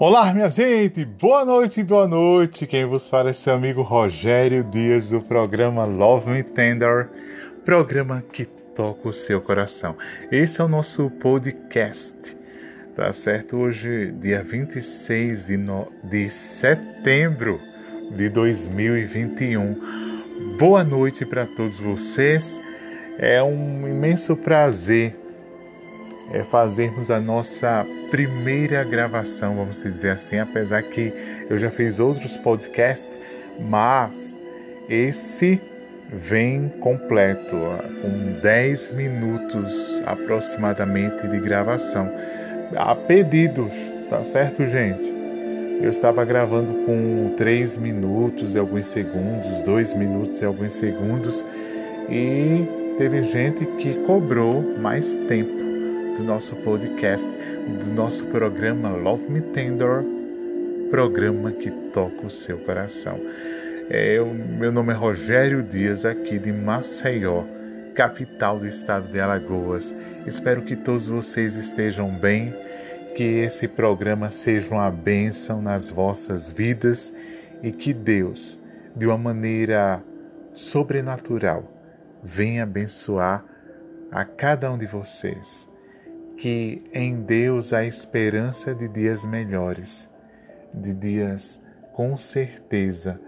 Olá, minha gente! Boa noite, boa noite! Quem vos fala é seu amigo Rogério Dias do programa Love Me Tender, programa que toca o seu coração. Esse é o nosso podcast, tá certo? Hoje, dia 26 de, no... de setembro de 2021. Boa noite para todos vocês. É um imenso prazer é, fazermos a nossa primeira gravação, vamos dizer assim, apesar que eu já fiz outros podcasts, mas esse vem completo, com 10 minutos aproximadamente de gravação. A pedidos, tá certo, gente? Eu estava gravando com 3 minutos e alguns segundos, 2 minutos e alguns segundos, e teve gente que cobrou mais tempo do nosso podcast, do nosso programa Love Me Tender, programa que toca o seu coração. É, eu, meu nome é Rogério Dias, aqui de Maceió, capital do estado de Alagoas. Espero que todos vocês estejam bem, que esse programa seja uma bênção nas vossas vidas e que Deus, de uma maneira sobrenatural, venha abençoar a cada um de vocês que em Deus há esperança de dias melhores, de dias com certeza,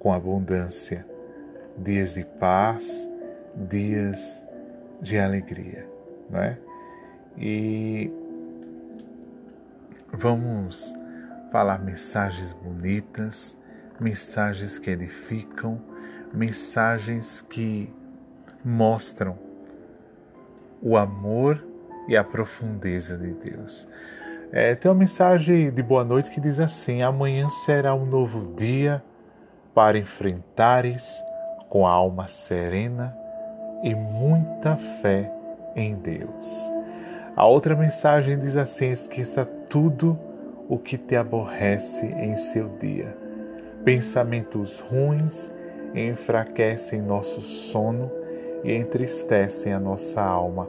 com abundância, dias de paz, dias de alegria, não é? E vamos falar mensagens bonitas, mensagens que edificam, mensagens que mostram o amor e a profundeza de Deus. É, tem uma mensagem de boa noite que diz assim: Amanhã será um novo dia para enfrentares com a alma serena e muita fé em Deus. A outra mensagem diz assim: Esqueça tudo o que te aborrece em seu dia. Pensamentos ruins enfraquecem nosso sono e entristecem a nossa alma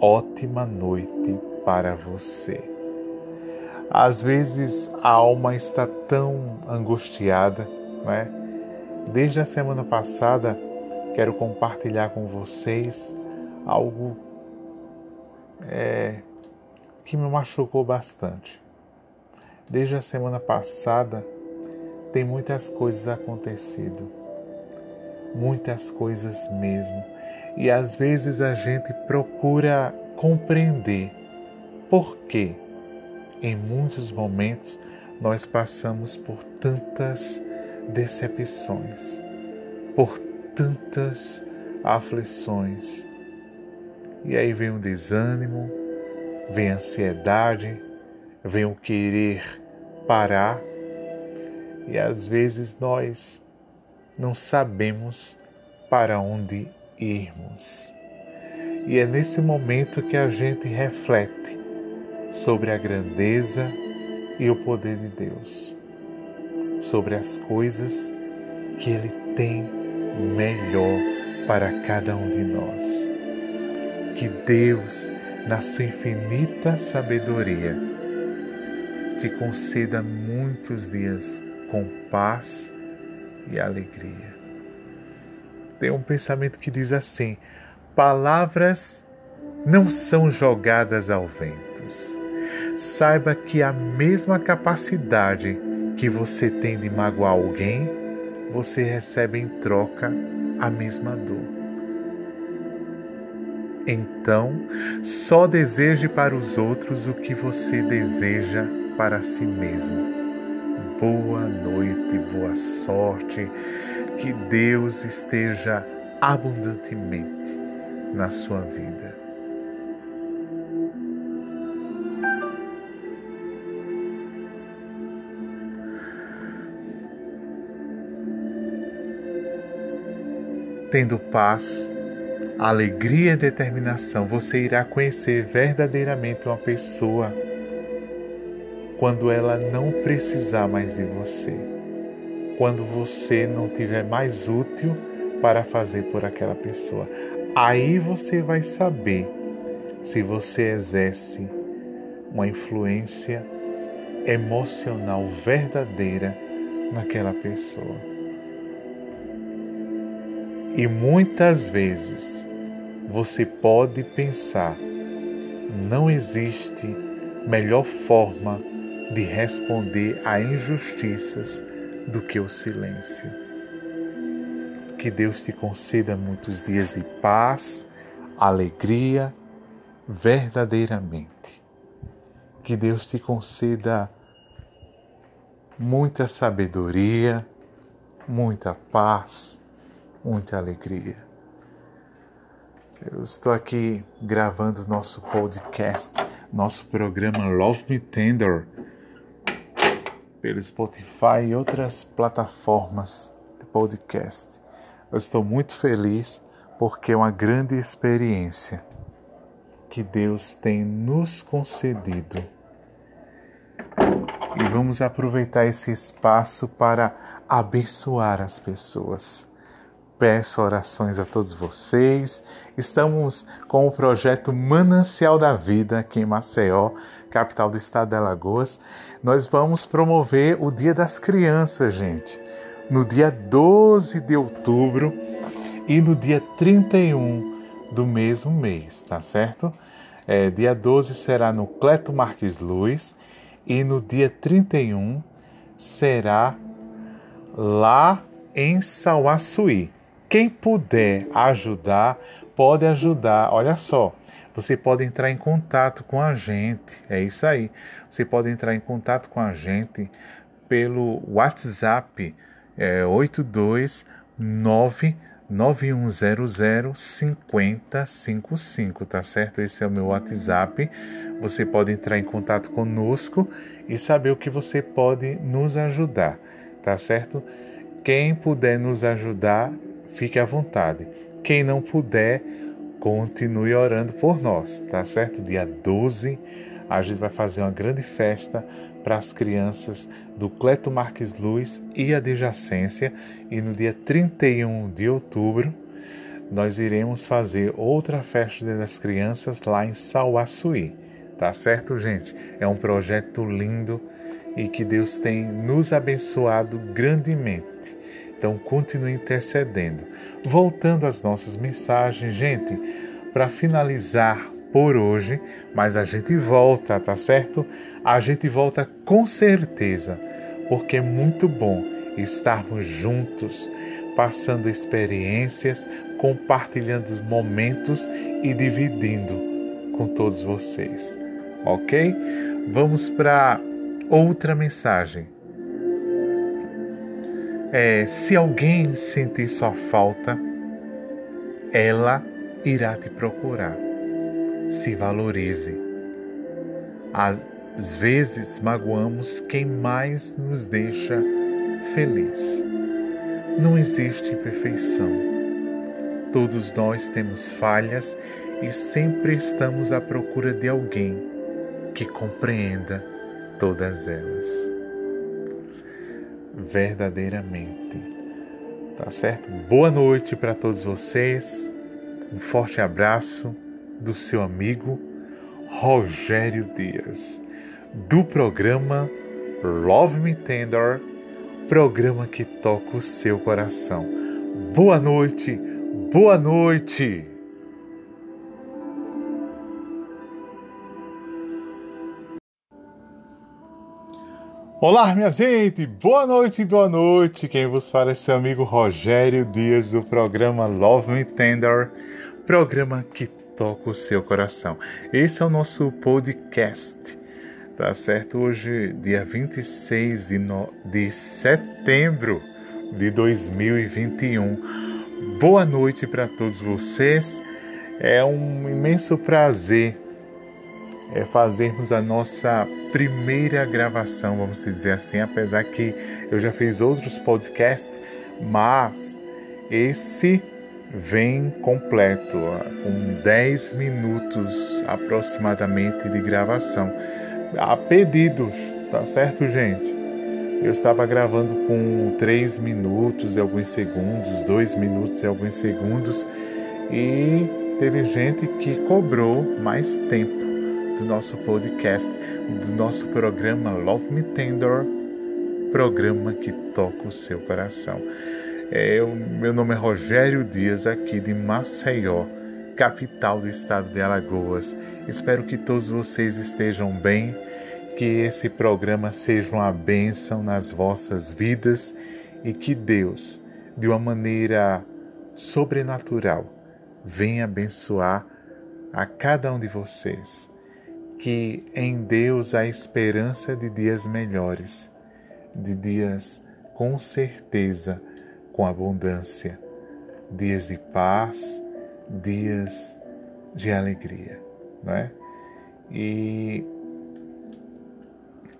ótima noite para você. Às vezes a alma está tão angustiada, né? Desde a semana passada, quero compartilhar com vocês algo é, que me machucou bastante. Desde a semana passada, tem muitas coisas acontecido, muitas coisas mesmo e às vezes a gente procura compreender por que, em muitos momentos, nós passamos por tantas decepções, por tantas aflições. E aí vem o desânimo, vem a ansiedade, vem o querer parar, e às vezes nós não sabemos para onde irmos. E é nesse momento que a gente reflete sobre a grandeza e o poder de Deus, sobre as coisas que Ele tem melhor para cada um de nós. Que Deus, na sua infinita sabedoria, te conceda muitos dias com paz e alegria tem um pensamento que diz assim: palavras não são jogadas ao vento. Saiba que a mesma capacidade que você tem de magoar alguém, você recebe em troca a mesma dor. Então, só deseje para os outros o que você deseja para si mesmo. Boa noite, boa sorte que Deus esteja abundantemente na sua vida. Tendo paz, alegria e determinação, você irá conhecer verdadeiramente uma pessoa quando ela não precisar mais de você quando você não tiver mais útil para fazer por aquela pessoa. Aí você vai saber se você exerce uma influência emocional verdadeira naquela pessoa. E muitas vezes você pode pensar, não existe melhor forma de responder a injustiças do que o silêncio. Que Deus te conceda muitos dias de paz, alegria, verdadeiramente. Que Deus te conceda muita sabedoria, muita paz, muita alegria. Eu estou aqui gravando nosso podcast, nosso programa Love Me Tender, pelo Spotify e outras plataformas de podcast. Eu estou muito feliz porque é uma grande experiência que Deus tem nos concedido. E vamos aproveitar esse espaço para abençoar as pessoas. Peço orações a todos vocês. Estamos com o projeto Manancial da Vida aqui em Maceió, capital do estado de Alagoas. Nós vamos promover o Dia das Crianças, gente, no dia 12 de outubro e no dia 31 do mesmo mês, tá certo? É, dia 12 será no Cleto Marques Luz e no dia 31 será lá em Sauaçuí. Quem puder ajudar, pode ajudar. Olha só, você pode entrar em contato com a gente. É isso aí. Você pode entrar em contato com a gente pelo WhatsApp é, 829 9100 5055, tá certo? Esse é o meu WhatsApp. Você pode entrar em contato conosco e saber o que você pode nos ajudar, tá certo? Quem puder nos ajudar, fique à vontade. Quem não puder, continue orando por nós, tá certo? Dia 12, a gente vai fazer uma grande festa para as crianças do Cleto Marques Luz e adjacência, e no dia 31 de outubro nós iremos fazer outra festa das crianças lá em Sauaçuí. Tá certo, gente? É um projeto lindo e que Deus tem nos abençoado grandemente. Então continue intercedendo. Voltando às nossas mensagens, gente, para finalizar por hoje, mas a gente volta, tá certo? A gente volta com certeza, porque é muito bom estarmos juntos, passando experiências, compartilhando momentos e dividindo com todos vocês, ok? Vamos para outra mensagem. É, se alguém sentir sua falta, ela irá te procurar se valorize. Às vezes magoamos quem mais nos deixa feliz. Não existe perfeição. Todos nós temos falhas e sempre estamos à procura de alguém que compreenda todas elas. Verdadeiramente. Tá certo? Boa noite para todos vocês. Um forte abraço do seu amigo Rogério Dias, do programa Love Me Tender, programa que toca o seu coração. Boa noite, boa noite! Olá, minha gente! Boa noite, boa noite! Quem vos fala é seu amigo Rogério Dias do programa Love Me Tender, programa que toca o seu coração. Esse é o nosso podcast, tá certo? Hoje, dia 26 de, no... de setembro de 2021. Boa noite para todos vocês. É um imenso prazer é fazermos a nossa primeira gravação, vamos dizer assim, apesar que eu já fiz outros podcasts, mas esse vem completo, com 10 minutos aproximadamente de gravação. A pedidos, tá certo, gente? Eu estava gravando com 3 minutos e alguns segundos, 2 minutos e alguns segundos, e teve gente que cobrou mais tempo. Do nosso podcast, do nosso programa Love Me Tender, programa que toca o seu coração. É, eu, meu nome é Rogério Dias, aqui de Maceió, capital do estado de Alagoas. Espero que todos vocês estejam bem, que esse programa seja uma bênção nas vossas vidas e que Deus, de uma maneira sobrenatural, venha abençoar a cada um de vocês. Que em Deus há esperança de dias melhores, de dias com certeza, com abundância, dias de paz, dias de alegria, não é? E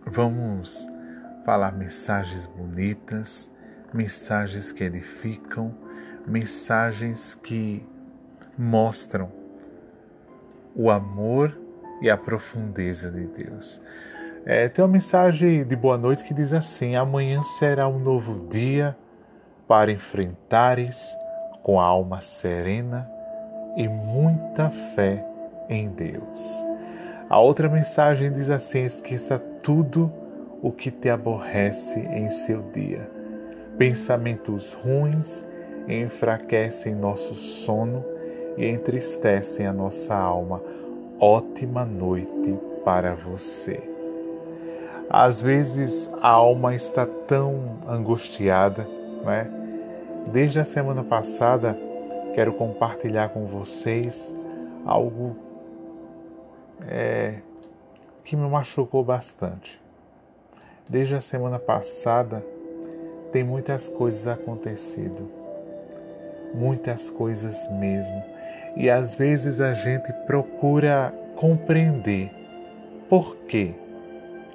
vamos falar mensagens bonitas, mensagens que edificam, mensagens que mostram o amor e a profundeza de Deus. É, tem uma mensagem de boa noite que diz assim: Amanhã será um novo dia para enfrentares com a alma serena e muita fé em Deus. A outra mensagem diz assim: Esqueça tudo o que te aborrece em seu dia. Pensamentos ruins enfraquecem nosso sono e entristecem a nossa alma. Ótima noite para você. Às vezes a alma está tão angustiada, né? Desde a semana passada, quero compartilhar com vocês algo é, que me machucou bastante. Desde a semana passada, tem muitas coisas acontecido, muitas coisas mesmo e às vezes a gente procura compreender por que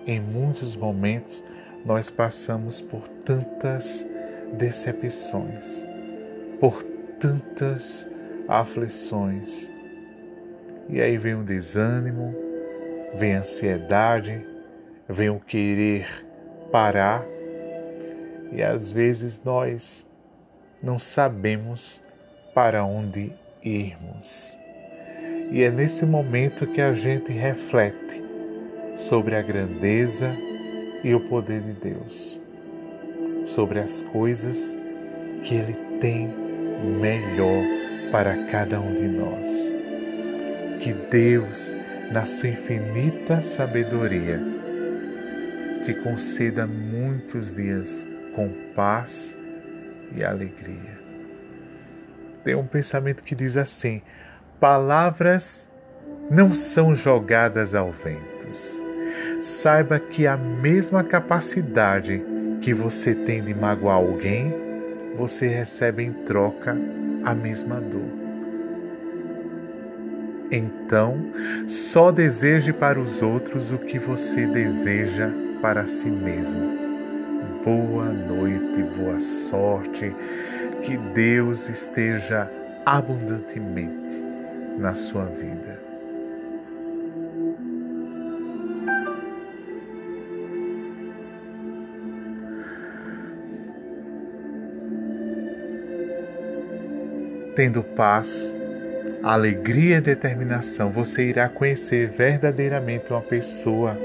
em muitos momentos nós passamos por tantas decepções, por tantas aflições. E aí vem o desânimo, vem a ansiedade, vem o querer parar, e às vezes nós não sabemos para onde irmos. E é nesse momento que a gente reflete sobre a grandeza e o poder de Deus, sobre as coisas que Ele tem melhor para cada um de nós. Que Deus, na sua infinita sabedoria, te conceda muitos dias com paz e alegria tem um pensamento que diz assim: palavras não são jogadas ao vento. Saiba que a mesma capacidade que você tem de magoar alguém, você recebe em troca a mesma dor. Então, só deseje para os outros o que você deseja para si mesmo. Boa noite, boa sorte que Deus esteja abundantemente na sua vida. Tendo paz, alegria e determinação, você irá conhecer verdadeiramente uma pessoa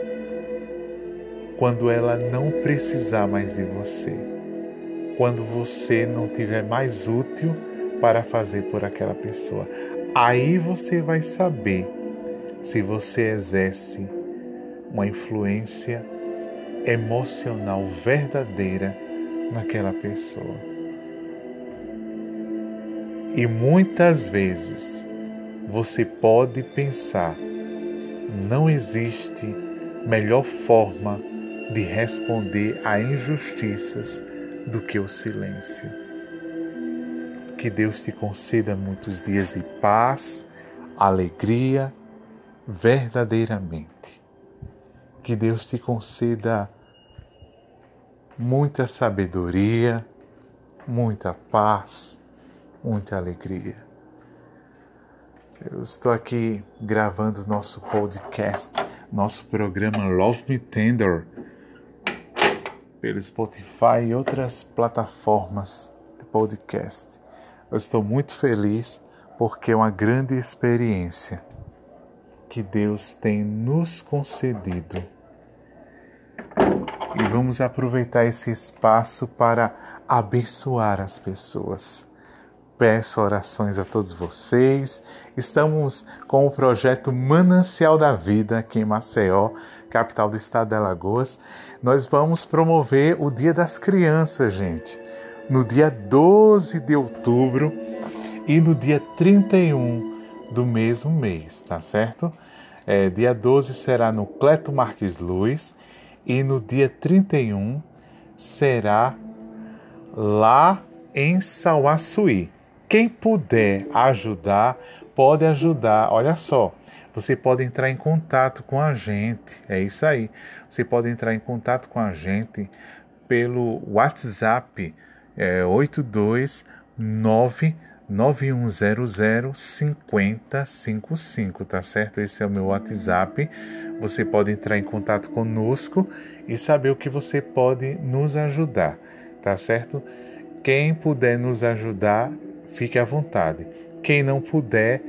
quando ela não precisar mais de você quando você não tiver mais útil para fazer por aquela pessoa. Aí você vai saber se você exerce uma influência emocional verdadeira naquela pessoa. E muitas vezes você pode pensar: não existe melhor forma de responder a injustiças do que o silêncio. Que Deus te conceda muitos dias de paz, alegria, verdadeiramente. Que Deus te conceda muita sabedoria, muita paz, muita alegria. Eu estou aqui gravando nosso podcast, nosso programa Love Me Tender pelo Spotify e outras plataformas de podcast. Eu estou muito feliz porque é uma grande experiência que Deus tem nos concedido. E vamos aproveitar esse espaço para abençoar as pessoas. Peço orações a todos vocês. Estamos com o projeto Manancial da Vida aqui em Maceió, capital do estado de Alagoas. Nós vamos promover o Dia das Crianças, gente, no dia 12 de outubro e no dia 31 do mesmo mês, tá certo? É, dia 12 será no Cleto Marques Luz e no dia 31 será lá em Sauaçuí. Quem puder ajudar, pode ajudar. Olha só, você pode entrar em contato com a gente. É isso aí. Você pode entrar em contato com a gente pelo WhatsApp é, 829 9100 5055, tá certo? Esse é o meu WhatsApp. Você pode entrar em contato conosco e saber o que você pode nos ajudar, tá certo? Quem puder nos ajudar, fique à vontade. Quem não puder,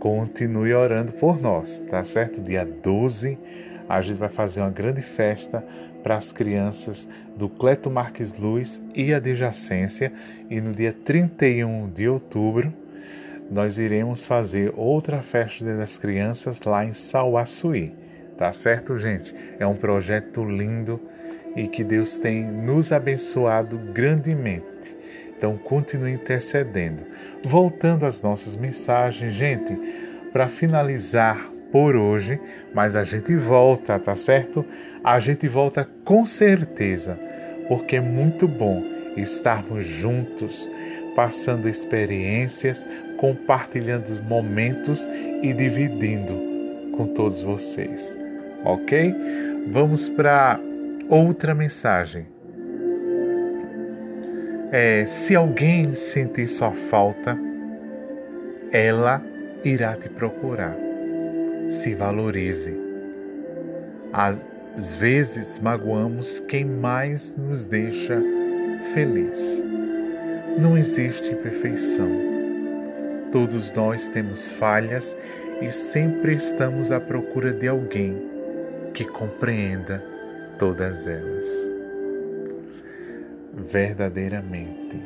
continue orando por nós, tá certo? Dia 12, a gente vai fazer uma grande festa para as crianças do Cleto Marques Luz e adjacência, e no dia 31 de outubro nós iremos fazer outra festa das crianças lá em Sauaçuí. Tá certo, gente? É um projeto lindo e que Deus tem nos abençoado grandemente. Então continue intercedendo. Voltando às nossas mensagens, gente, para finalizar por hoje, mas a gente volta, tá certo? A gente volta com certeza, porque é muito bom estarmos juntos, passando experiências, compartilhando momentos e dividindo com todos vocês, ok? Vamos para outra mensagem. É, se alguém sentir sua falta, ela irá te procurar. Se valorize. Às vezes magoamos quem mais nos deixa feliz. Não existe perfeição. Todos nós temos falhas e sempre estamos à procura de alguém que compreenda todas elas. Verdadeiramente.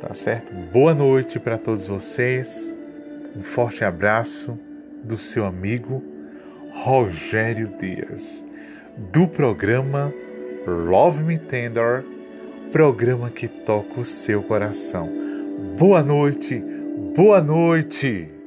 Tá certo? Boa noite para todos vocês. Um forte abraço do seu amigo Rogério Dias, do programa Love Me Tender, programa que toca o seu coração. Boa noite, boa noite!